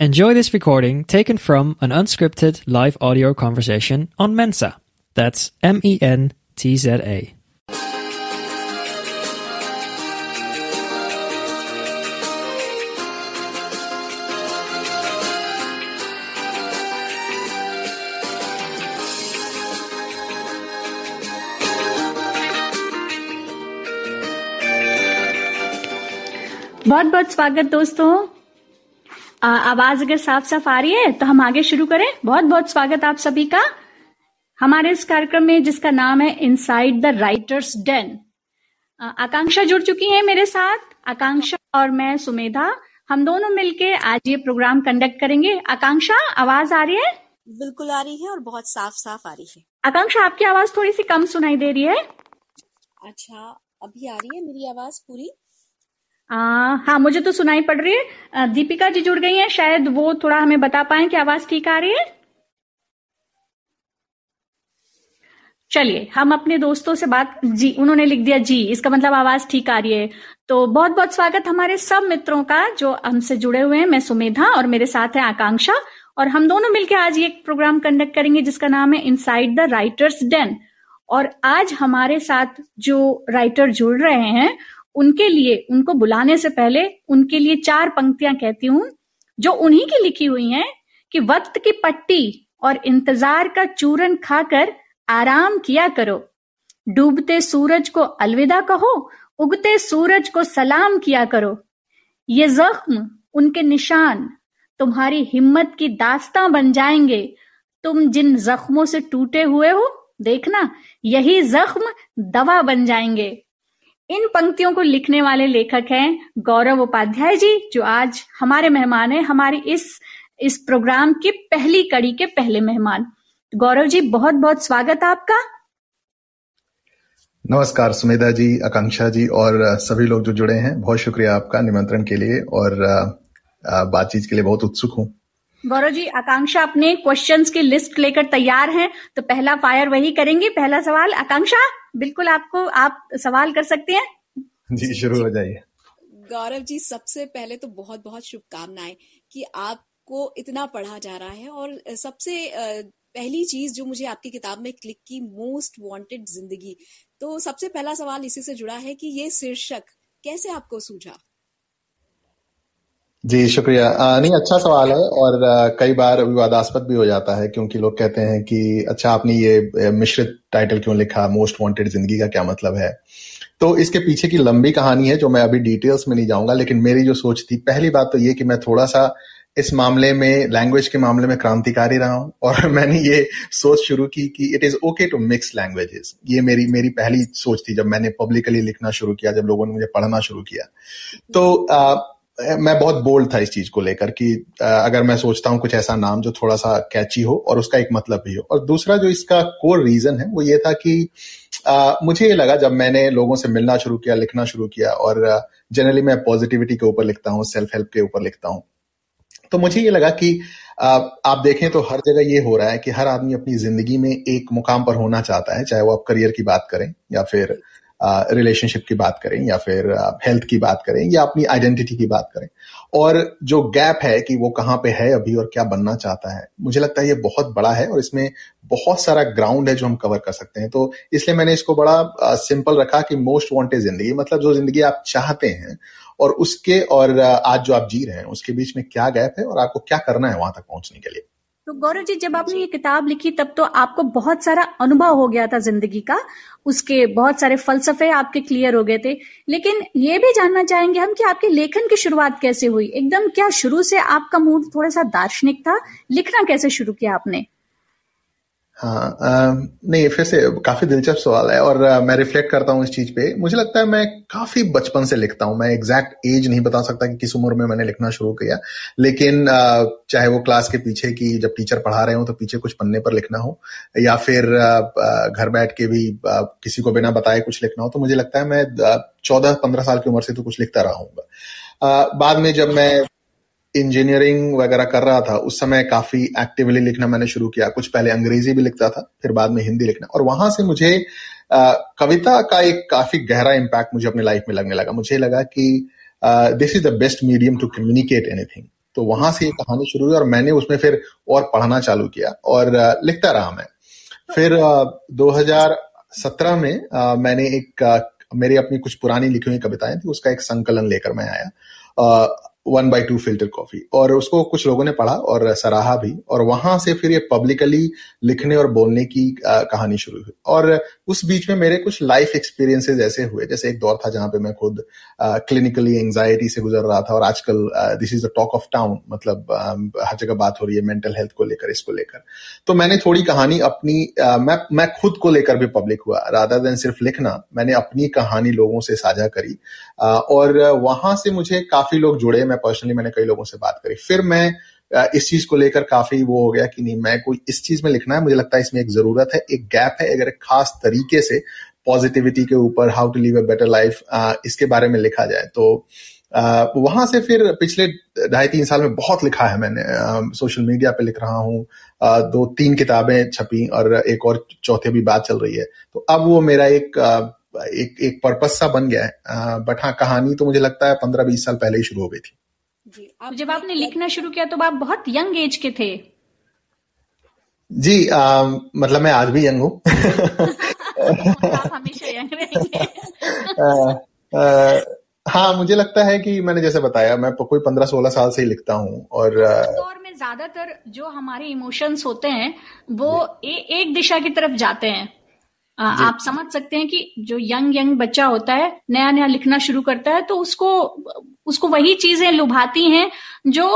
Enjoy this recording taken from an unscripted live audio conversation on Mensa. That's M E N T Z A. बहुत बहुत स्वागत दोस्तों आ, आवाज़ अगर साफ़ साफ़ आ रही है तो हम आगे शुरू करें। बहुत बहुत स्वागत आप सभी का। हमारे इस कार्यक्रम में जिसका नाम है inside the writers den Akanksha जुड़ चुकी है मेरे साथ। आकांक्षा और मैं सुमेधा हम दोनों मिलके आज ये प्रोग्राम कंडक्ट करेंगे। आकांक्षा आवाज़ आ रही है? बिल्कुल आ रही है और बहुत साफ़ साफ़ आ रही है। आकांक्षा आपकी आवाज़ थोड़ी सी कम सुनाई दे रही है। अच्छा अभी आ रही है मेरी आवाज़ पूरी? आ, हाँ मुझे तो सुनाई पड़ रही है। दीपिका जी जुड़ गई हैं शायद वो थोड़ा हमें बता पाए कि आवाज़ ठीक आ रही है? चलिए हम अपने दोस्तों से बात जी उन्होंने लिख दिया जी इसका मतलब आवाज़ ठीक आ रही है। तो बहुत बहुत स्वागत हमारे सब मित्रों का जो हमसे जुड़े हुए हैं मैं सुमेधा और मेरे साथ है आकांक्षा। और हम दोनों मिलकर आज ये प्रोग्राम कंडक्ट करेंगे जिसका नाम है इनसाइड द राइटर्स डेन और आज हमारे साथ जो राइटर जुड़ रहे हैं उनके लिए, उनको बुलाने से पहले उनके लिए चार पंक्तियाँ कहती हूँ, जो उन्हीं की लिखी हुई हैं कि वक्त की पट्टी और इंतज़ार का चूरन खाकर आराम किया करो। डूबते सूरज को अलविदा कहो, उगते सूरज को सलाम किया करो। ये जख्म, उनके निशान, तुम्हारी हिम्मत की दास्ता बन जाएँगे। तुम जिन जख्मों से टूटे हुए हो, देखना, यही जख्म दवा बन जाएँगे। इन पंक्तियों को लिखने वाले लेखक हैं गौरव उपाध्याय जी जो आज हमारे मेहमान हैं हमारी इस इस प्रोग्राम की पहली कड़ी के पहले मेहमान। गौरव जी बहुत बहुत स्वागत आपका। नमस्कार सुमेधा जी आकांक्षा जी और सभी लोग जो जुड़े हैं बहुत शुक्रिया आपका निमंत्रण के लिए और बातचीत के लिए बहुत उत्सुक हूँ। गौरव जी आकांक्षा अपने क्वेश्चंस की लिस्ट लेकर तैयार हैं तो पहला फायर वही करेंगे। पहला सवाल आकांक्षा? बिल्कुल आपको आप सवाल कर सकते हैं। जी शुरू हो जाइए। गौरव जी सबसे पहले तो बहुत बहुत शुभकामनाएँ कि आपको इतना पढ़ा जा रहा है और सबसे पहली चीज़ जो मुझे आपकी किताब में क्लिक की मोस्ट वांटेड ज़िंदगी। तो सबसे पहला सवाल इसी से जुड़ा है कि ये शीर्षक कैसे आपको सूझा? जी शुक्रिया। आ, नहीं अच्छा सवाल है और आ, कई बार विवादास्पद भी हो जाता है क्योंकि लोग कहते हैं कि अच्छा आपने ये मिश्रित टाइटल क्यों लिखा? मोस्ट वांटेड ज़िंदगी का क्या मतलब है? तो इसके पीछे की लंबी कहानी है जो मैं अभी डिटेल्स में नहीं जाऊँगा लेकिन मेरी जो सोच थी पहली बात तो ये कि मैं थोड़ा सा इस मामले में लैंग्वेज के मामले में क्रांतिकारी रहा हूँ और मैंने ये सोच शुरू की कि it is okay to mix languages ये मेरी मेरी पहली सोच थी जब मैंने पब्लिकली लिखना शुरू किया जब लोगों ने मुझे पढ़ना शुरू किया। तो आ, मैं बहुत बोल्ड था इस चीज़ को लेकर कि अगर मैं सोचता हूँ कुछ ऐसा नाम जो थोड़ा सा कैची हो और उसका एक मतलब भी हो। और दूसरा जो इसका कोर रीजन है वो ये था कि आ, मुझे ये लगा जब मैंने लोगों से मिलना शुरू किया लिखना शुरू किया और जनरली मैं पॉजिटिविटी के ऊपर लिखता हूँ सेल्फ हेल्प के ऊपर लिखता हूँ तो मुझे ये लगा कि आ, आप देखें तो हर जगह ये हो रहा है कि हर आदमी अपनी ज़िंदगी में एक मुकाम पर होना चाहता है चाहे वो आप करियर की बात करें या फिर रिलेशनशिप की बात करें या फिर हेल्थ की बात करें या अपनी आइडेंटिटी की बात करें। और जो गैप है कि वो कहाँ पे है अभी और क्या बनना चाहता है, मुझे लगता है ये बहुत बड़ा है और इसमें बहुत सारा ग्राउंड है जो हम कवर कर सकते हैं। तो इसलिए मैंने इसको बड़ा सिंपल रखा कि मोस्ट वांटेड ज़िंदगी मतलब जो ज़िंदगी आप चाहते हैं और उसके और आज जो आप जी रहे हैं, उसके बीच में क्या गैप है और आपको क्या करना है वहाँ तक पहुँचने के लिए। तो गौरव जी जब आपने ये किताब लिखी तब तो आपको बहुत सारा अनुभव हो गया था ज़िंदगी का। उसके बहुत सारे फलसफे आपके क्लियर हो गए थे। लेकिन ये भी जानना चाहेंगे हम कि आपके लेखन की शुरुआत कैसे हुई? एकदम क्या शुरू से आपका मूड थोड़ा सा दार्शनिक था? लिखना कैसे शुरू किया आपने? हाँ आ, नहीं फिर से काफ़ी दिलचस्प सवाल है और आ, मैं रिफ्लेक्ट करता हूँ इस चीज़ पे। मुझे लगता है मैं काफ़ी बचपन से लिखता हूँ। मैं एग्जैक्ट एज नहीं बता सकता कि किस उम्र में मैंने लिखना शुरू किया। लेकिन आ, चाहे वो क्लास के पीछे की जब टीचर पढ़ा रहे हो तो पीछे कुछ पन्ने पर लिखना हो या फिर घर बैठ के भी किसी को बिना बताए कुछ लिखना हो तो मुझे लगता है मैं चौदह पंद्रह साल की उम्र से तो कुछ लिखता रहा हूँ। बाद में जब मैं इंजीनियरिंग वगैरह कर रहा था उस समय काफ़ी एक्टिवली लिखना मैंने शुरू किया। कुछ पहले अंग्रेज़ी भी लिखता था फिर बाद में हिंदी लिखना। और वहाँ से मुझे आ, कविता का एक काफ़ी गहरा इम्पैक्ट मुझे अपने लाइफ में लगने लगा। मुझे लगा कि this is the best medium to communicate anything तो वहाँ से ये कहानी शुरू हुई और मैंने उसमें फिर और पढ़ना चालू किया और लिखता रहा मैं। फिर 2017 में मैंने एक मेरी अपनी कुछ पुरानी लिखी हुई कविताएँ थी उसका एक संकलन लेकर मैं आया। One by two filter coffee और उसको कुछ लोगों ने पढ़ा और सराहा भी। और वहाँ से फिर ये पब्लिकली लिखने और बोलने की कहानी शुरू हुई। और उस बीच में मेरे कुछ लाइफ एक्सपीरियंसेस ऐसे हुए। जैसे एक दौर था जहाँ पे मैं खुद क्लिनिकली एंजाइटी से गुजर रहा था और आजकल this is the talk of town मतलब हर जगह बात हो रही है मेंटल हेल्थ को लेकर, इसको लेकर। तो मैंने थोड़ी कहानी अपनी मैं मैं खुद को लेकर भी पब्लिक हुआ। राधा देन सिर्फ़ लिखना, मैंने अपनी कहानी लोगों से साझा करी। और वहाँ से मुझे काफ़ी लोग जुड़े, मैं पर्सनली मैंने कई लोगों से बात करी। फिर मैं इस चीज़ को लेकर काफ़ी वो हो गया कि नहीं, मैं कोई इस चीज़ में लिखना है, मुझे लगता है इसमें एक ज़रूरत है, एक गैप है, अगर एक खास तरीके से पॉजिटिविटी के ऊपर how to live a better life इसके बारे में लिखा जाए। तो वहाँ से फिर पिछले ढाई तीन साल में बहुत लिखा है मैंने सोशल मीडिया पे लिख रहा हूँ दो तीन किताबें छपी और एक और चौथे भी बात चल रही है। तो अब वो मेरा एक एक एक पर्पस सा बन गया है। बट हाँ कहानी तो मुझे लगता है पंद्रह बीस साल पहले ही शुरू हो गई थी। जी आप जब आपने लिखना शुरू किया तो आप बहुत यंग एज के थे। जी आ, मतलब मैं आज भी यंग हूँ। हमेशा यंग रहेंगे। हाँ मुझे लगता है कि मैंने जैसे बताया मैं कोई पंद्रह सोलह साल से ही लिखता हूँ और दौर में ज़्यादातर जो हमारे इमोशंस होते हैं वो ए, एक दिशा की तरफ़ जाते हैं। आप समझ सकते हैं कि जो यंग यंग बच्चा होता है नया नया लिखना शुरू करता है तो उसको उसको वही चीज़ें लुभाती हैं जो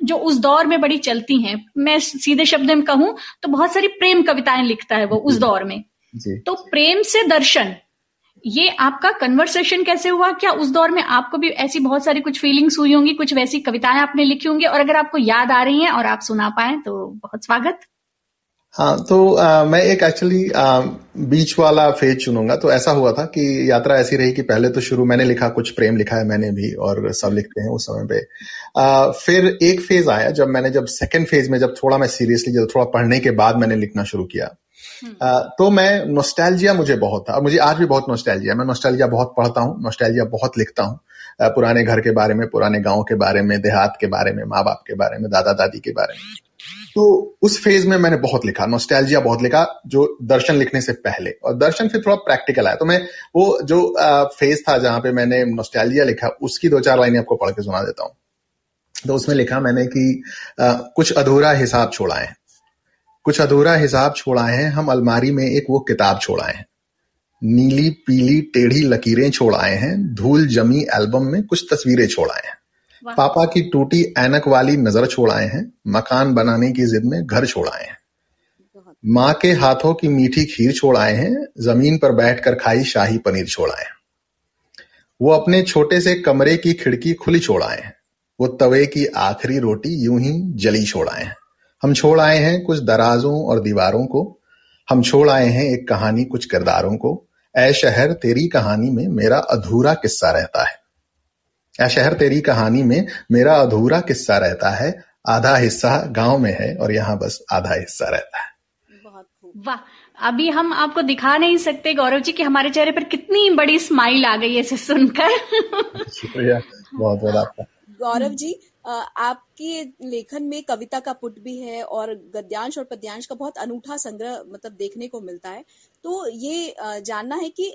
जो उस दौर में बड़ी चलती हैं। मैं सीधे शब्द में कहूँ तो बहुत सारी प्रेम कविताएँ लिखता है वो उस दौर में। तो प्रेम से दर्शन ये आपका कन्वर्सेशन कैसे हुआ? क्या उस दौर में आपको भी ऐसी बहुत सारी कुछ फीलिंग्स हुई होंगी कुछ वैसी कविताएँ आपने लिखी होंगी? और अगर आपको याद आ रही हैं और आप सुना पाए तो बहुत स्वागत। हाँ तो आ, मैं एक एक्चुअली बीच वाला फ़ेज़ चुनूँगा। तो ऐसा हुआ था कि यात्रा ऐसी रही कि पहले तो शुरू मैंने लिखा कुछ प्रेम लिखा है मैंने भी और सब लिखते हैं उस समय पे। आ, फिर एक फ़ेज़ आया जब मैंने जब सेकंड फ़ेज़ में जब थोड़ा मैं सीरियसली जब थोड़ा पढ़ने के बाद मैंने लिखना शुरू किया। हम्म। तो मैं नोस्टैल्जिया मुझे बहुत था। मुझे आज भी बहुत नोस्टैल्जिया मैं नोस्टैल्जिया बहुत पढ़ता हूँ नोस्टैल्जिया बहुत लिखता हूँ। पुराने घर के बारे में पुराने गाँव के बारे में देहात के बारे में माँ बाप के बारे में दादा दादी के बारे में। तो उस फ़ेज़ में मैंने बहुत लिखा नोस्टैल्जिया बहुत लिखा जो दर्शन लिखने से पहले। और दर्शन फिर थोड़ा प्रैक्टिकल आया तो मैं वो जो फ़ेज़ था जहाँ पे मैंने नोस्टैल्जिया लिखा उसकी दो चार लाइनें आपको पढ़ के सुना देता हूँ। तो उसमें लिखा मैंने कि आ, कुछ अधूरा हिसाब छोड़ा है। कुछ अधूरा हिसाब छोड़ाए हैं हम अलमारी में एक वो किताब छोड़ाए हैं। नीली पीली टेढ़ी लकीरें छोड़ आए हैं धूल जमी एल्बम में कुछ तस्वीरें छोड़ आए हैं। पापा की टूटी ऐनक वाली नज़र छोड़ाए हैं मकान बनाने की जिद में घर छोड़ाए हैं। माँ के हाथों की मीठी खीर छोड़ाए हैं ज़मीन पर बैठकर खाई शाही पनीर छोड़ाए हैं। वो अपने छोटे से कमरे की खिड़की खुली छोड़ाए हैं। वो तवे की आखिरी रोटी यूँ ही जली छोड़ाए हैं। हम छोड़ आए हैं कुछ दराजों और दीवारों को। हम छोड़ आए हैं एक कहानी कुछ किरदारों को। ऐ शहर तेरी कहानी में मेरा अधूरा किस्सा रहता है। शहर तेरी कहानी में मेरा अधूरा किस्सा रहता है आधा हिस्सा गाँव में है और यहाँ बस आधा हिस्सा रहता है। वाह अभी हम आपको दिखा नहीं सकते गौरव जी कि हमारे चेहरे पर कितनी बड़ी स्माइल आ गई है इसे सुनकर। शुक्रिया बहुत बहुत आपका। गौरव जी आपके लेखन में कविता का पुट भी है और गद्यांश और पद्यांश का बहुत अनूठा संग्रह मतलब देखने को मिलता है। तो ये जानना है कि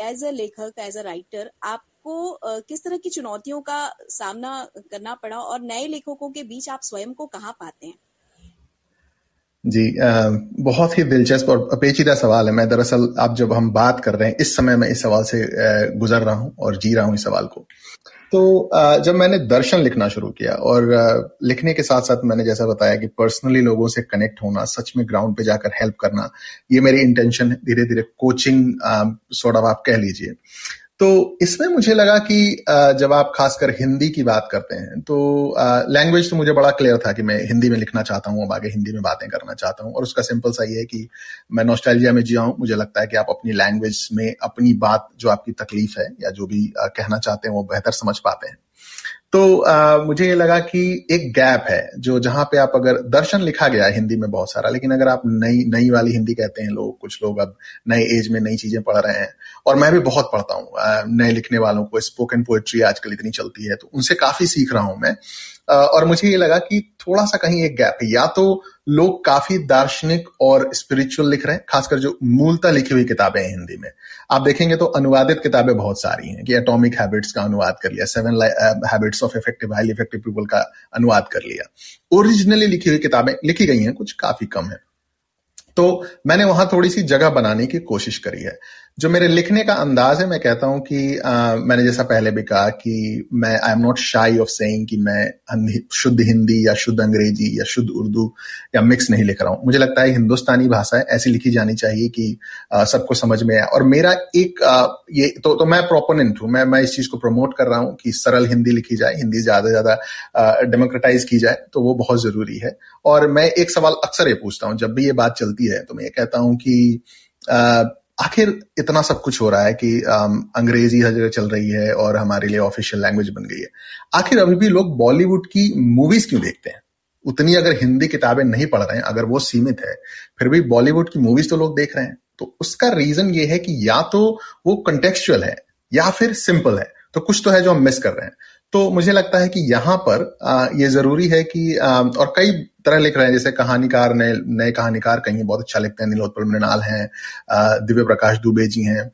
एज अ लेखक एज अ राइटर आप आपको किस तरह की चुनौतियों का सामना करना पड़ा और नए लेखकों के बीच आप स्वयं को कहाँ पाते हैं? जी बहुत ही दिलचस्प और पेचीदा सवाल है। मैं दरअसल आप जब हम बात कर रहे हैं, इस समय मैं इस सवाल से गुजर रहा हूँ और जी रहा हूँ इस सवाल को। तो जब मैंने दर्शन लिखना शुरू किया और लिखने के साथ साथ मैंने जैसा बताया कि पर्सनली लोगों से कनेक्ट होना, सच में ग्राउंड पे जाकर हेल्प करना, ये मेरी इंटेंशन है। धीरे धीरे कोचिंग ऑफ़ आप कह लीजिए। तो इसमें मुझे लगा कि जब आप खासकर हिंदी की बात करते हैं तो लैंग्वेज तो मुझे बड़ा क्लियर था कि मैं हिंदी में लिखना चाहता हूँ, अब आगे हिंदी में बातें करना चाहता हूँ। और उसका सिंपल सा ये है कि मैं नोस्टैल्जिया में जिया हूँ, मुझे लगता है कि आप अपनी लैंग्वेज में अपनी बात, जो आपकी तकलीफ़ है, या जो भी कहना चाहते हैं, वो बेहतर समझ पाते हैं। तो आ, मुझे ये लगा कि एक गैप है जो जहाँ पे आप अगर दर्शन लिखा गया है हिंदी में बहुत सारा लेकिन अगर आप नई नई वाली हिंदी कहते हैं लोग कुछ लोग अब नए एज में नई चीज़ें पढ़ रहे हैं और मैं भी बहुत पढ़ता हूँ नए लिखने वालों को स्पोकन पोएट्री आजकल इतनी चलती है तो उनसे काफ़ी सीख रहा हूँ मैं और मुझे ये लगा कि थोड़ा सा कहीं एक गैप है। या तो लोग काफ़ी दार्शनिक और स्पिरिचुअल लिख रहे हैं, खासकर जो मूलता लिखी हुई किताबें हैं हिंदी में। आप देखेंगे तो अनुवादित किताबें बहुत सारी हैं कि एटॉमिक हैबिट्स का अनुवाद कर लिया seven habits of effective highly effective people का अनुवाद कर लिया। ओरिजिनली लिखी हुई किताबें लिखी गई हैं, कुछ काफ़ी कम है। तो मैंने वहाँ थोड़ी सी जगह बनाने की कोशिश करी है। जो मेरे लिखने का अंदाज है मैं कहता हूँ कि आ, मैंने जैसा पहले भी कहा कि मैं I am not shy of saying कि मैं शुद्ध हिंदी या शुद्ध अंग्रेज़ी या शुद्ध उर्दू या मिक्स नहीं लिख रहा हूँ। मुझे लगता है हिंदुस्तानी भाषा ऐसी लिखी जानी चाहिए कि सबको समझ में आए। और मेरा एक आ, ये तो तो मैं प्रोपोनेंट हूँ। मैं मैं इस चीज़ को प्रमोट कर रहा हूँ कि सरल हिंदी लिखी जाए हिंदी ज़्यादा से ज़्यादा डेमोक्रेटाइज की जाए तो वो बहुत ज़रूरी है। और मैं एक सवाल अक्सर ये पूछता हूँ जब भी ये बात चलती है तो मैं ये कहता हूँ कि आखिर इतना सब कुछ हो रहा है कि अंग्रेज़ी हर जगह चल रही है और हमारे लिए ऑफिशियल लैंग्वेज बन गई है। आखिर अभी भी लोग बॉलीवुड की मूवीज़ क्यों देखते हैं? उतनी अगर हिंदी किताबें नहीं पढ़ रहे हैं, अगर वो सीमित है, फिर भी बॉलीवुड की मूवीज़ तो लोग देख रहे हैं। तो उसका रीजन ये है कि या तो वो कंटेक्चुअल है, या फिर सिंपल है। तो कुछ तो है जो हम मिस कर रहे हैं। तो मुझे लगता है कि यहाँ पर ये ज़रूरी है कि और कई तरह लिख रहे हैं, जैसे कहानीकार, नए नए कहानीकार कहीं बहुत अच्छा लिखते हैं नीलोत्पल मृणाल हैं दिव्य प्रकाश दुबे जी हैं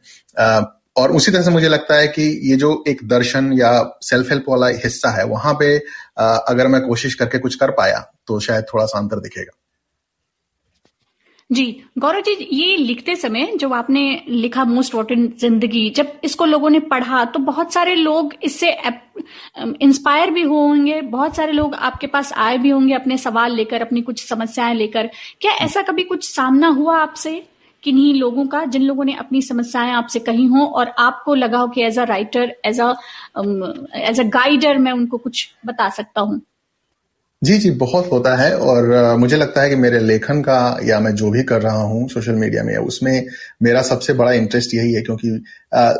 और उसी तरह से मुझे लगता है कि ये जो एक दर्शन या सेल्फ हेल्प वाला हिस्सा है, वहाँ पे अगर मैं कोशिश करके कुछ कर पाया तो शायद थोड़ा सा अंतर दिखेगा। जी गौरव जी ये लिखते समय जो आपने लिखा मोस्ट वॉन्टेड ज़िंदगी, जब इसको लोगों ने पढ़ा तो बहुत सारे लोग इससे इंस्पायर भी होंगे, बहुत सारे लोग आपके पास आए भी होंगे अपने सवाल लेकर, अपनी कुछ समस्याएँ लेकर। क्या ऐसा कभी कुछ सामना हुआ आपसे किन्हीं लोगों का, जिन लोगों ने अपनी समस्याएँ आपसे कही हो और आपको लगा हो कि as a writer as a as a guider मैं उनको कुछ बता सकता हूँ? जी, जी, बहुत होता है और मुझे लगता है कि मेरे लेखन का या मैं जो भी कर रहा हूँ सोशल मीडिया में उसमें मेरा सबसे बड़ा इंटरेस्ट यही है क्योंकि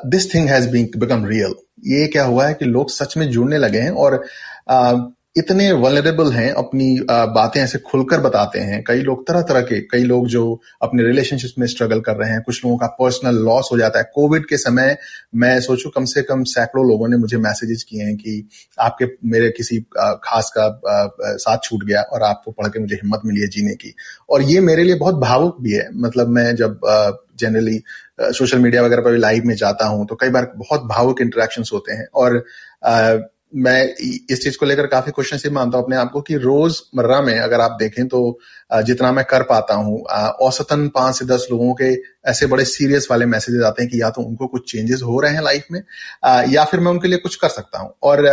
this thing has been become real ये क्या हुआ है कि लोग सच में जुड़ने लगे हैं और इतने वलरेबल हैं, अपनी बातें ऐसे खुलकर बताते हैं। कई लोग तरह तरह के, कई लोग जो अपने रिलेशनशिप में स्ट्रगल कर रहे हैं, कुछ लोगों का पर्सनल लॉस हो जाता है। कोविड के समय मैं सोचू, कम से कम सैकड़ों लोगों ने मुझे मैसेजेस किए हैं कि आपके, मेरे किसी खास का साथ छूट गया और आपको पढ़ के मुझे हिम्मत मिली है जीने की। और ये मेरे लिए बहुत भावुक भी है। मतलब मैं जब जनरली सोशल मीडिया वगैरह पर भी लाइव में जाता हूँ तो कई बार बहुत भावुक इंटरेक्शन होते हैं। और मैं इस चीज़ को लेकर काफ़ी क्वेश्चन नसीब मानता हूँ अपने आप को कि रोज़मर्रा में अगर आप देखें तो जितना मैं कर पाता हूँ औसतन पाँच से दस लोगों के ऐसे बड़े सीरियस वाले मैसेजेस आते हैं कि या तो उनको कुछ चेंजेस हो रहे हैं लाइफ में या फिर मैं उनके लिए कुछ कर सकता हूँ। और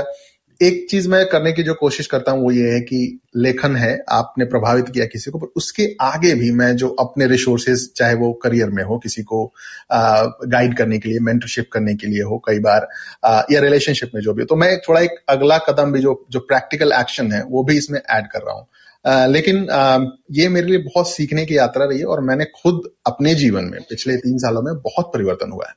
एक चीज़ मैं करने की जो कोशिश करता हूँ वो ये है कि लेखन है आपने प्रभावित किया किसी को पर उसके आगे भी मैं जो अपने रिसोर्सेज चाहे वो करियर में हो किसी को गाइड करने के लिए मेंटरशिप करने के लिए हो कई बार आ, या रिलेशनशिप में जो भी हो। तो मैं थोड़ा एक अगला कदम भी जो जो प्रैक्टिकल एक्शन है वो भी इसमें ऐड कर रहा हूँ। Uh, लेकिन uh, ये मेरे लिए बहुत सीखने की यात्रा रही है और मैंने खुद अपने जीवन में पिछले तीन सालों में बहुत परिवर्तन हुआ है।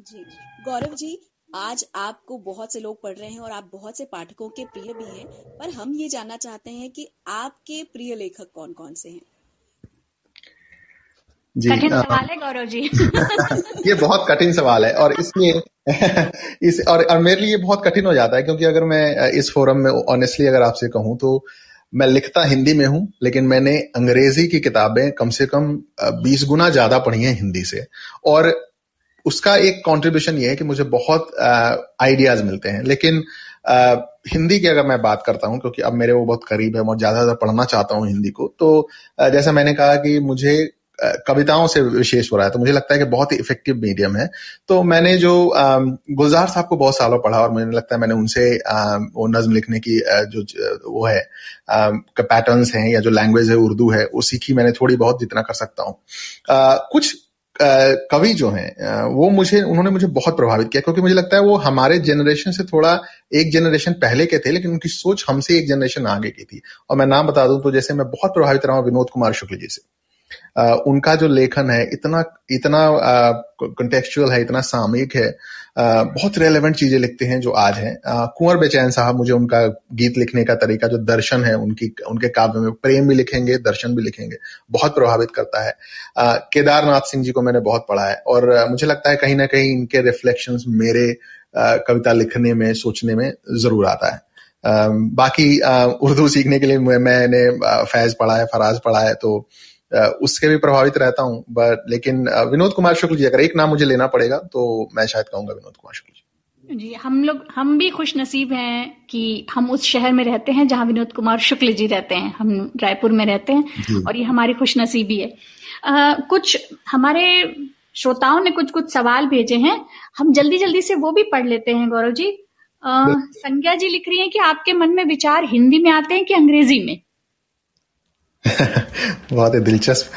जी। गौरव जी आज आपको बहुत से लोग पढ़ रहे हैं और आप बहुत से पाठकों के प्रिय भी हैं पर हम ये जानना चाहते हैं कि आपके प्रिय लेखक कौन कौन से हैं? जी कठिन सवाल है गौरव जी ये बहुत कठिन सवाल है और इसलिए इस और, और मेरे लिए बहुत कठिन हो जाता है क्योंकि अगर मैं इस फोरम में ऑनेस्टली अगर आपसे कहूँ तो मैं लिखता हिंदी में हूँ लेकिन मैंने अंग्रेज़ी की किताबें कम से कम बीस गुना ज़्यादा पढ़ी हैं हिंदी से। और उसका एक कंट्रीब्यूशन ये है कि मुझे बहुत आइडियाज़ मिलते हैं। लेकिन आ, हिंदी की अगर मैं बात करता हूँ क्योंकि अब मेरे वो बहुत करीब है मैं ज़्यादा ज़्यादा पढ़ना चाहता हूँ हिंदी को तो जैसा मैंने कहा कि मुझे कविताओं से विशेष हो रहा है तो मुझे लगता है कि बहुत ही इफ़ेक्टिव मीडियम है। तो मैंने जो गुलजार साहब को बहुत सालों पढ़ा और मुझे लगता है मैंने उनसे वो नज्म लिखने की जो वो है पैटर्न्स हैं या जो लैंग्वेज है उर्दू है वो सीखी मैंने थोड़ी बहुत जितना कर सकता हूँ। कुछ कवि जो हैं वो मुझे, उन्होंने मुझे बहुत प्रभावित किया, क्योंकि मुझे लगता है वो हमारे जनरेशन से थोड़ा एक जनरेशन पहले के थे, लेकिन उनकी सोच हमसे एक जनरेशन आगे की थी। और मैं नाम बता दूँ तो जैसे मैं बहुत प्रभावित रहा हूँ विनोद कुमार शुक्ल जी से। उनका जो लेखन है, इतना इतना कंटेक्चुअल है, इतना सामयिक है बहुत रेलेवेंट चीज़ें लिखते हैं जो आज हैं। कुंवर बेचैन साहब मुझे उनका गीत लिखने का तरीका, जो दर्शन है उनकी, उनके काव्य में, प्रेम भी लिखेंगे, दर्शन भी लिखेंगे, बहुत प्रभावित करता है। केदारनाथ सिंह जी को मैंने बहुत पढ़ा है और मुझे लगता है कहीं ना कहीं इनके रिफ्लेक्शन मेरे कविता लिखने में, सोचने में ज़रूर आता है। बाकी उर्दू सीखने के लिए मैंने फैज पढ़ा है, फराज पढ़ा है तो उसके भी प्रभावित रहता हूँ बट लेकिन विनोद कुमार शुक्ल जी अगर एक नाम मुझे लेना पड़ेगा तो मैं शायद कहूँगा विनोद कुमार शुक्ल जी। जी हम लोग हम भी खुश नसीब हैं कि हम उस शहर में रहते हैं जहाँ विनोद कुमार शुक्ल जी रहते हैं। हम रायपुर में रहते हैं और ये हमारी खुश नसीबी है। आ, कुछ हमारे श्रोताओं ने कुछ कुछ सवाल भेजे हैं। हम जल्दी जल्दी से वो भी पढ़ लेते हैं गौरव जी। संज्ञा जी लिख रही हैं कि आपके मन में विचार हिंदी में आते हैं कि अंग्रेज़ी में? बहुत ही दिलचस्प।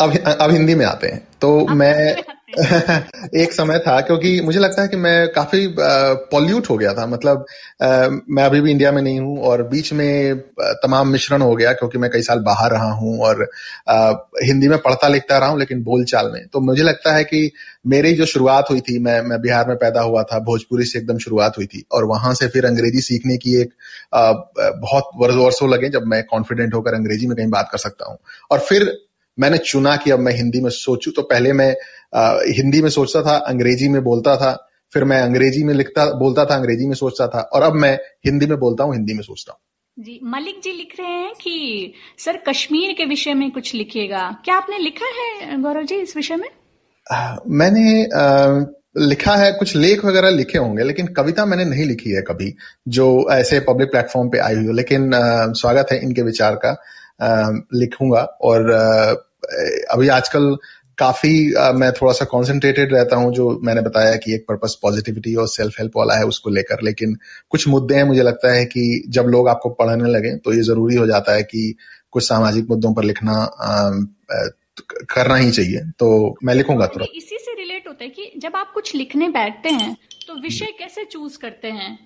अब अब हिंदी में आते हैं। तो मैं एक समय था क्योंकि मुझे लगता है कि मैं काफ़ी पॉल्यूट हो गया था। मतलब आ, मैं अभी भी इंडिया में नहीं हूँ और बीच में तमाम मिश्रण हो गया क्योंकि मैं कई साल बाहर रहा हूँ और आ, हिंदी में पढ़ता लिखता रहा हूँ लेकिन बोलचाल में। तो मुझे लगता है कि मेरी जो शुरुआत हुई थी मैं मैं बिहार में पैदा हुआ था भोजपुरी से एकदम शुरुआत हुई थी। और वहाँ से फिर अंग्रेज़ी सीखने की एक आ, बहुत वर्षों लगे जब मैं कॉन्फिडेंट होकर अंग्रेज़ी में कहीं बात कर सकता हूँ। और फिर मैंने चुना कि अब मैं हिंदी में सोचूं तो पहले मैं आ, हिंदी में सोचता था अंग्रेज़ी में बोलता था फिर मैं अंग्रेज़ी में लिखता बोलता था अंग्रेज़ी में सोचता था और अब मैं हिंदी में बोलता हूँ हिंदी में सोचता हूँ। जी मलिक जी लिख रहे हैं कि सर कश्मीर के विषय में कुछ लिखिएगा। क्या आपने लिखा है गौरव जी इस विषय में? आ, मैंने आ, लिखा है कुछ लेख वगैरह लिखे होंगे लेकिन कविता मैंने नहीं लिखी है कभी जो ऐसे पब्लिक प्लेटफॉर्म पे आई हुई हो। लेकिन आ, स्वागत है इनके विचार का लिखूँगा और अभी आजकल काफ़ी मैं थोड़ा सा कॉन्सेंट्रेटेड रहता हूँ जो मैंने बताया कि एक पर्पस पॉजिटिविटी और सेल्फ हेल्प वाला है उसको लेकर। लेकिन कुछ मुद्दे हैं मुझे लगता है कि जब लोग आपको पढ़ने लगे तो ये ज़रूरी हो जाता है कि कुछ सामाजिक मुद्दों पर लिखना करना ही चाहिए। तो मैं लिखूँगा थोड़ा इसी से रिलेट होता है कि जब आप कुछ लिखने बैठते हैं तो विषय कैसे चूज़ करते हैं?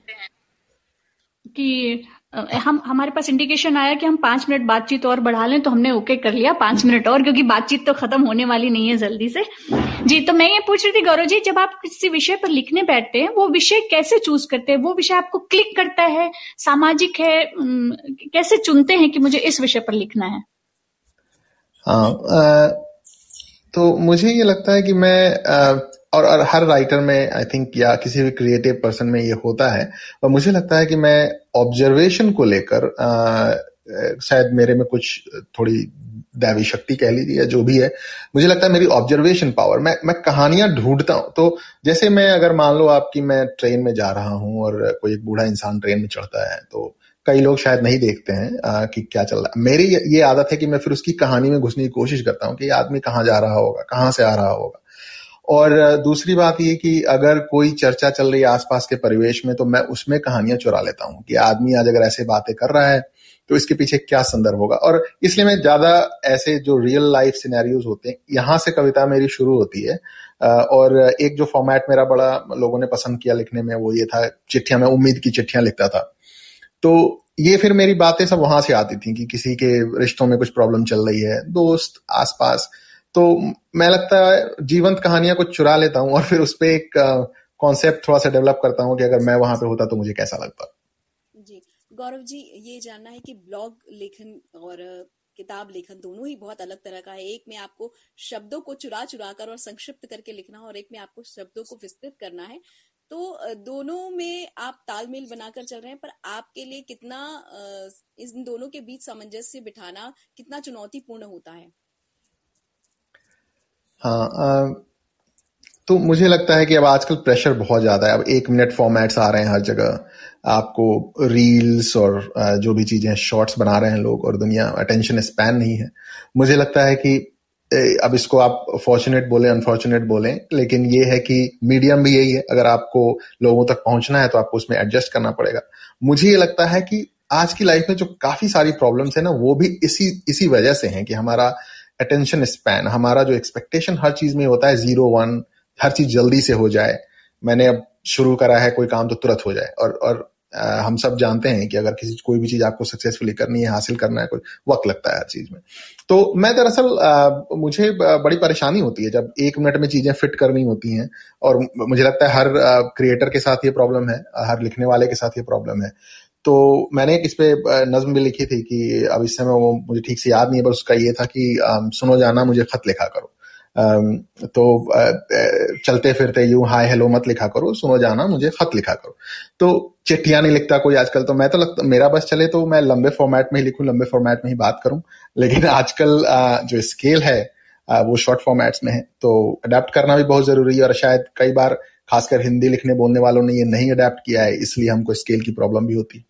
कि हम, हमारे पास इंडिकेशन आया कि हम पाँच मिनट बातचीत और बढ़ा लें तो हमने ओके कर लिया, पाँच मिनट और, क्योंकि बातचीत तो खत्म होने वाली नहीं है जल्दी से। जी तो मैं ये पूछ रही थी, गौरव जी, जब आप किसी विषय पर लिखने बैठते हैं, वो विषय कैसे चूज़ करते हैं? वो विषय आपको क्लिक करता है? सामाजिक है? कैसे चुनते हैं कि मुझे इस विषय पर लिखना है? हाँ तो मुझे ये लगता है कि मैं और, और हर राइटर में आई थिंक या किसी भी क्रिएटिव पर्सन में ये होता है। और मुझे लगता है कि मैं ऑब्जर्वेशन को लेकर शायद मेरे में कुछ थोड़ी दैवी शक्ति कह लीजिए या जो भी है मुझे लगता है मेरी ऑब्जर्वेशन पावर मैं मैं कहानियाँ ढूंढता हूँ। तो जैसे मैं अगर मान लो आपकी मैं ट्रेन में जा रहा हूँ और कोई एक बूढ़ा इंसान ट्रेन में चढ़ता है तो कई लोग शायद नहीं देखते हैं आ, कि क्या चल रहा है। मेरी ये आदत है कि मैं फिर उसकी कहानी में घुसने की कोशिश करता हूँ कि ये आदमी कहाँ जा रहा होगा कहाँ से आ रहा होगा। और दूसरी बात ये कि अगर कोई चर्चा चल रही है आसपास के परिवेश में तो मैं उसमें कहानियाँ चुरा लेता हूँ कि आदमी आज अगर ऐसे बातें कर रहा है तो इसके पीछे क्या संदर्भ होगा? और इसलिए मैं ज़्यादा ऐसे जो रियल लाइफ सिनेरियोज होते हैं, यहाँ से कविता मेरी शुरू होती है। और एक जो फॉर्मेट मेरा बड़ा लोगों ने पसंद किया लिखने में, वो ये था, चिट्ठियाँ, मैं उम्मीद की चिट्ठियाँ लिखता था। तो ये फिर मेरी बातें सब वहाँ से आती थी कि किसी के रिश्तों में कुछ प्रॉब्लम चल रही है, दोस्त, आसपास तो मैं लगता है जीवंत कहानियाँ को चुरा लेता हूँ और फिर उस पर एक कॉन्सेप्ट थोड़ा सा डेवलप करता हूँ कि अगर मैं वहाँ पे होता तो मुझे कैसा लगता। जी। गौरव जी, ये जानना है कि ब्लॉग लेखन और किताब लेखन दोनों ही बहुत अलग तरह का है। एक में आपको शब्दों को चुरा चुरा कर और संक्षिप्त करके लिखना और एक में आपको शब्दों को विस्तृत करना है। तो दोनों में आप तालमेल बनाकर चल रहे हैं, पर आपके लिए कितना इन दोनों के बीच सामंजस्य बिठाना कितना चुनौतीपूर्ण होता है? हाँ तो मुझे लगता है कि अब आजकल प्रेशर बहुत ज़्यादा है। अब एक मिनट फॉर्मेट्स आ रहे हैं हर जगह। आपको रील्स और जो भी चीज़ें शॉर्ट्स बना रहे हैं लोग और दुनिया अटेंशन स्पैन नहीं है। मुझे लगता है कि अब इसको आप फॉर्चुनेट बोले अनफॉर्चुनेट बोले, लेकिन ये है कि मीडियम भी यही है। अगर आपको लोगों तक पहुँचना है तो आपको उसमें एडजस्ट करना पड़ेगा। मुझे ये लगता है कि आज की लाइफ में जो काफ़ी सारी प्रॉब्लम्स है ना, वो भी इसी इसी वजह से हैं कि हमारा अटेंशन स्पैन हमारा जो एक्सपेक्टेशन हर चीज़ में होता है ज़ीरो वन हर चीज़ जल्दी से हो जाए। मैंने अब शुरू करा है कोई काम तो तुरंत हो जाए। और और आ, हम सब जानते हैं कि अगर किसी कोई भी चीज़ आपको सक्सेसफुली करनी है हासिल करना है कोई वक्त लगता है हर चीज़ में। तो मैं दरअसल मुझे बड़ी परेशानी होती है जब एक मिनट में चीज़ें फिट करनी होती हैं और मुझे लगता है हर क्रिएटर के साथ ये प्रॉब्लम है हर लिखने वाले के साथ ये प्रॉब्लम है। तो मैंने इस पे नज्म भी लिखी थी कि अब इस समय वो मुझे ठीक से याद नहीं है पर उसका ये था कि सुनो जाना, मुझे खत लिखा करो। तो चलते फिरते यूँ हाय हेलो मत लिखा करो, सुनो जाना, मुझे खत लिखा करो। तो चिट्ठियाँ नहीं लिखता कोई आजकल तो मैं तो लगता, मेरा बस चले तो मैं लंबे फॉर्मेट में ही लिखूं, लंबे फॉर्मेट में ही बात करूँ। लेकिन आजकल जो स्केल है वो शॉर्ट फॉर्मेट्स में है तो अडेप्ट करना भी बहुत ज़रूरी है। और शायद कई बार, खासकर हिंदी लिखने बोलने वालों ने ये नहीं अडेप्ट किया है, इसलिए हमको स्केल की प्रॉब्लम भी होती। है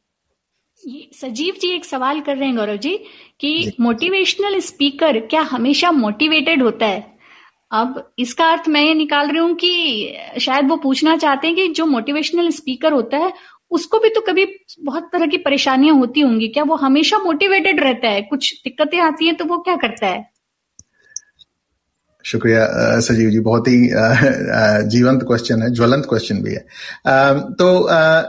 सजीव जी एक सवाल कर रहे हैं गौरव जी कि मोटिवेशनल स्पीकर क्या हमेशा मोटिवेटेड होता है? अब इसका अर्थ मैं ये निकाल रही हूँ कि शायद वो पूछना चाहते हैं कि जो मोटिवेशनल स्पीकर होता है उसको भी तो कभी बहुत तरह की परेशानियाँ होती होंगी। क्या वो हमेशा मोटिवेटेड रहता है? कुछ दिक्कतें आती हैं तो वो क्या करता है? शुक्रिया सजीव जी, बहुत ही जीवंत क्वेश्चन है, ज्वलंत क्वेश्चन भी है। तो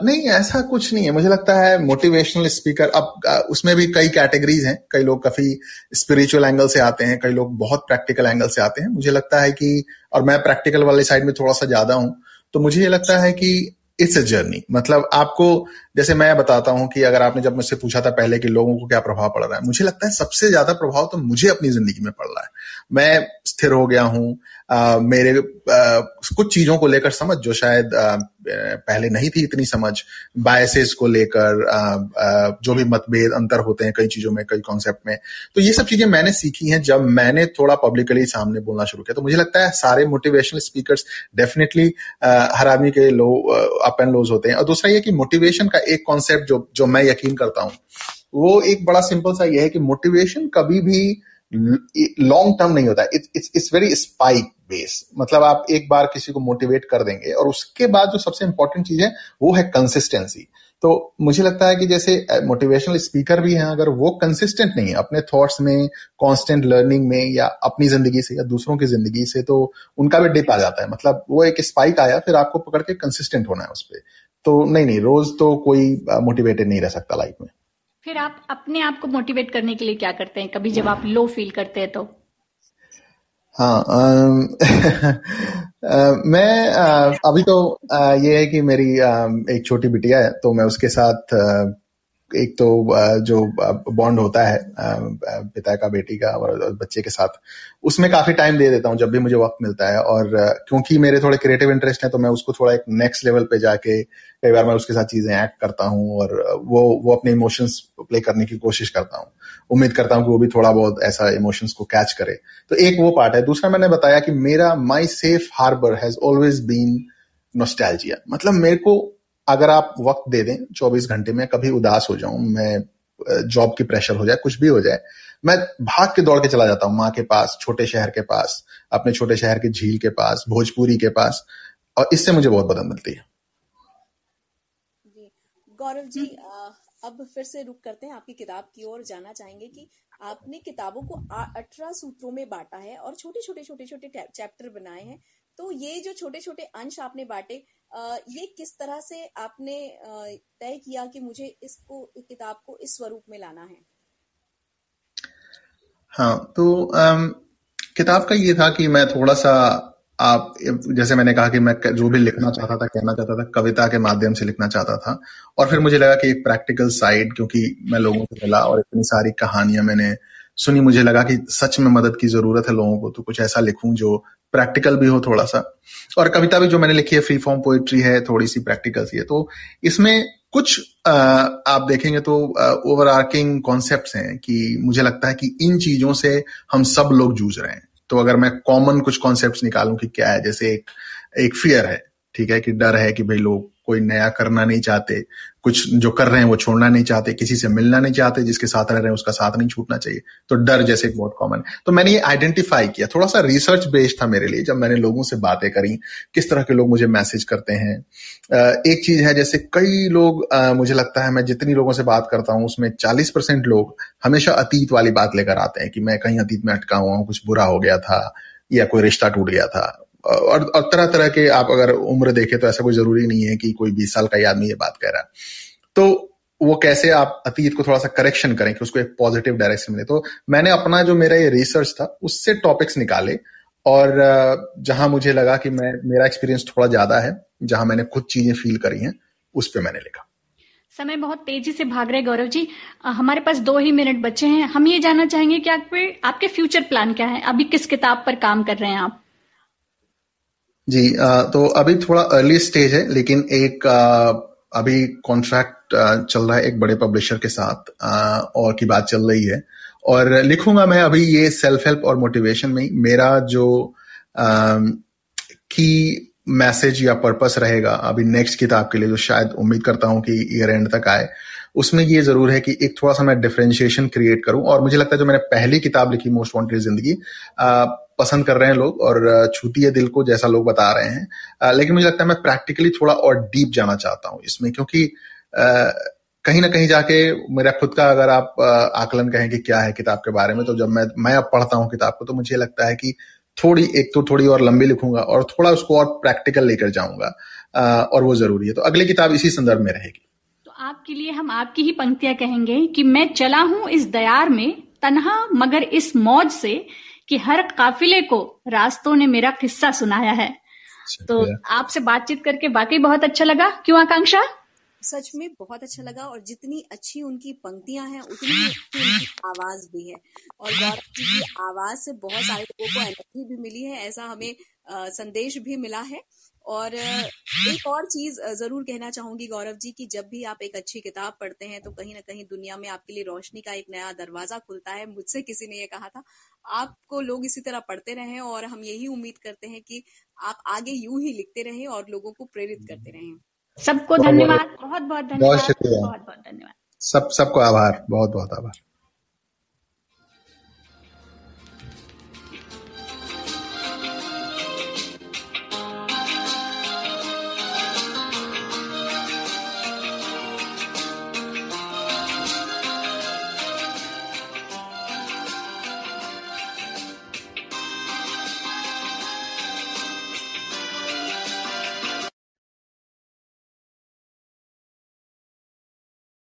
नहीं, ऐसा कुछ नहीं है। मुझे लगता है मोटिवेशनल स्पीकर अब उसमें भी कई कैटेगरीज हैं। कई लोग काफ़ी स्पिरिचुअल एंगल से आते हैं, कई लोग बहुत प्रैक्टिकल एंगल से आते हैं। मुझे लगता है कि, और मैं प्रैक्टिकल वाले साइड में थोड़ा सा ज़्यादा हूँ तो मुझे ये लगता है कि इट्स अ जर्नी मतलब आपको जैसे मैं बताता हूँ कि अगर आपने जब मुझसे पूछा था पहले कि लोगों को क्या प्रभाव पड़ रहा है मुझे लगता है सबसे ज़्यादा प्रभाव तो मुझे अपनी ज़िंदगी में पड़ रहा है। मैं स्थिर हो गया हूँ मेरे आ, कुछ चीज़ों को लेकर समझ जो शायद आ, पहले नहीं थी इतनी समझ बायसेस को लेकर जो भी मतभेद अंतर होते हैं कई चीज़ों में कई कॉन्सेप्ट में। तो ये सब चीज़ें मैंने सीखी हैं जब मैंने थोड़ा पब्लिकली सामने बोलना शुरू किया। तो मुझे लगता है सारे मोटिवेशनल स्पीकर्स डेफिनेटली हर आदमी के लो अप एंड लोज होते हैं। और दूसरा ये कि मोटिवेशन का एक कॉन्सेप्ट जो जो मैं यकीन करता हूँ। वो एक बड़ा सिंपल सा ये है कि मोटिवेशन कभी भी लॉन्ग टर्म नहीं होता। It's it's very spike base मतलब आप एक बार किसी को मोटिवेट कर देंगे और उसके बाद जो सबसे इंपॉर्टेंट चीज़ है, वो है कंसिस्टेंसी तो मुझे लगता है कि जैसे मोटिवेशनल स्पीकर भी हैं, अगर वो कंसिस्टेंट नहीं है, अपने थॉट्स में कांस्टेंट लर्निंग में, या अपनी ज़िंदगी से, या दूसरों की ज़िंदगी से तो उनका भी डिप आ जाता है। मतलब वो एक स्पाइक आया, फिर आपको पकड़ के कंसिस्टेंट होना है उस पर तो नहीं नहीं रोज तो कोई मोटिवेटेड नहीं रह सकता लाइफ में। फिर आप अपने आप को मोटिवेट करने के लिए क्या करते हैं? कभी जब आप लो फील करते हैं तो? हाँ मैं आ, अभी तो आ, ये है कि मेरी आ, एक छोटी बिटिया है तो मैं उसके साथ एक तो जो बॉन्ड होता है पिता का, बेटी का और बच्चे के साथ, उसमें काफ़ी टाइम दे देता हूँ जब भी मुझे वक्त मिलता है और क्योंकि मेरे थोड़े क्रिएटिव इंटरेस्ट है तो मैं उसको थोड़ा एक नेक्स्ट लेवल पे जाके कई बार मैं उसके साथ चीज़ें एक्ट करता हूँ और वो वो अपने इमोशंस प्ले करने की कोशिश करता हूँ। उम्मीद करता हूँ कि वो भी थोड़ा बहुत ऐसा इमोशंस को कैच करे। तो एक वो पार्ट है। दूसरा मैंने बताया कि मेरा my safe harbour has always been nostalgia मतलब मेरे को अगर आप वक्त दे दें 24 घंटे में कभी उदास हो जाऊँ, मैं जॉब की प्रेशर हो जाए, कुछ भी हो जाए, मैं भाग के दौड़ के चला जाता हूँ, माँ के पास, छोटे शहर के पास, अपने छोटे शहर के झील के पास, भोजपुरी के पास, और इससे मुझे बहुत मदद मिलती है। गौरव जी अब फिर से रुक करते हैं, आपकी किताब की ओर जाना चाहेंगे कि आपने किताबों को अठारह सूत्रों में बांटा है और छोटे छोटे छोटे छोटे चैप्टर बनाए हैं तो ये जो छोटे छोटे अंश आपने बांटे ये किस तरह से आपने तय किया कि मुझे इसको किताब को इस स्वरूप में लाना है? हाँ तो आम, किताब का ये था कि मैं थोड़ा सा आप जैसे मैंने कहा कि मैं जो भी लिखना चाहता था कहना चाहता था कविता के माध्यम से लिखना चाहता था और फिर मुझे लगा कि एक प्रैक्टिकल साइड क्योंकि मैं लोगों से मिला और इतनी सारी कहानियाँ मैंने सुनी मुझे लगा कि सच में मदद की ज़रूरत है लोगों को तो कुछ ऐसा लिखूं जो प्रैक्टिकल भी हो थोड़ा सा। और कविता भी जो मैंने लिखी है फ्री फॉर्म पोएट्री है थोड़ी सी प्रैक्टिकल सी है तो इसमें कुछ आ, आप देखेंगे तो ओवर आर्किंग कॉन्सेप्ट हैं कि मुझे लगता है कि इन चीज़ों से हम सब लोग जूझ रहे हैं। तो अगर मैं कॉमन कुछ कॉन्सेप्ट निकालूं कि क्या है जैसे एक एक फियर है ठीक है कि डर है कि भाई लोग कोई नया करना नहीं चाहते, कुछ जो कर रहे हैं वो छोड़ना नहीं चाहते, किसी से मिलना नहीं चाहते, जिसके साथ रह रहे हैं उसका साथ नहीं छूटना चाहिए। तो डर जैसे एक बहुत कॉमन तो मैंने ये आइडेंटिफाई किया। थोड़ा सा रिसर्च बेस्ड था मेरे लिए, जब मैंने लोगों से बातें करी, किस तरह के लोग मुझे मैसेज करते हैं। एक चीज़ है, जैसे कई लोग मुझे लगता है मैं जितनी लोगों से बात करता हूँ, उसमें चालीस परसेंट लोग हमेशा अतीत वाली बात लेकर आते हैं कि मैं कहीं अतीत में अटका हुआ हूँ, कुछ बुरा हो गया था, या कोई रिश्ता टूट गया था। और, और तरह तरह के आप अगर उम्र देखें तो ऐसा कोई ज़रूरी नहीं है कि कोई बीस साल का ही आदमी ये बात कह रहा है। तो वो कैसे आप अतीत को थोड़ा सा करेक्शन करें कि उसको एक पॉजिटिव डायरेक्शन मिले। तो मैंने अपना जो मेरा ये रिसर्च था उससे टॉपिक्स निकाले और जहाँ मुझे लगा कि मैं मेरा एक्सपीरियंस थोड़ा ज़्यादा है जहाँ मैंने खुद चीज़ें फील करी हैं उस पर मैंने लिखा। समय बहुत तेज़ी से भाग रहे गौरव जी। हमारे पास दो ही मिनट बचे हैं। हम ये जानना चाहेंगे कि आपके आपके फ्यूचर प्लान क्या है? अभी किस किताब पर काम कर रहे हैं आप? जी तो अभी थोड़ा अर्ली स्टेज है, लेकिन एक अभी कॉन्ट्रैक्ट चल रहा है एक बड़े पब्लिशर के साथ और की बात चल रही है। और लिखूँगा मैं अभी ये सेल्फ हेल्प और मोटिवेशन में मेरा जो की मैसेज या पर्पस रहेगा अभी नेक्स्ट किताब के लिए, जो शायद उम्मीद करता हूँ कि ईयर एंड तक आए, उसमें ये ज़रूर है कि एक थोड़ा सा मैं डिफ्रेंशिएशन क्रिएट करूँ। और मुझे लगता है जो मैंने पहली किताब लिखी मोस्ट वॉन्टेड ज़िंदगी पसंद कर रहे हैं लोग और छूती है दिल को जैसा लोग बता रहे हैं। लेकिन मुझे लगता है मैं प्रैक्टिकली थोड़ा और डीप जाना चाहता हूँ इसमें, क्योंकि कहीं ना कहीं जाके मेरा खुद का अगर आप आकलन कहें कि क्या है किताब के बारे में तो जब मैं मैं अब पढ़ता हूँ किताब को तो मुझे लगता है कि थोड़ी, एक तो थोड़ी और लंबी लिखूँगा और थोड़ा उसको और प्रैक्टिकल लेकर जाऊँगा और वो ज़रूरी है। तो अगली किताब इसी संदर्भ में रहेगी। तो आपके लिए हम आपकी ही पंक्तियाँ कहेंगे कि मैं चला हूँ इस दयार में, तनहा मगर इस मौज से कि हर काफिले को रास्तों ने मेरा किस्सा सुनाया है। तो आपसे बातचीत करके बाकी बहुत अच्छा लगा। क्यों आकांक्षा? सच में बहुत अच्छा लगा और जितनी अच्छी उनकी पंक्तियाँ हैं उतनी अच्छी उनकी आवाज़ भी है। और गौरव जी की आवाज़ से बहुत सारे लोगों को एनर्जी भी मिली है ऐसा हमें आ, संदेश भी मिला है। और एक और चीज़ ज़रूर कहना चाहूँगी गौरव जी की जब भी आप एक अच्छी किताब पढ़ते हैं तो कहीं ना कहीं दुनिया में आपके लिए रोशनी का एक नया दरवाज़ा खुलता है। मुझसे किसी ने ये कहा था आपको लोग इसी तरह पढ़ते रहें और हम यही उम्मीद करते हैं कि आप आगे यूँ ही लिखते रहें और लोगों को प्रेरित करते रहें। सबको धन्यवाद बहुत बहुत धन्यवाद बहुत बहुत धन्यवाद। सब सबको आभार बहुत बहुत आभार।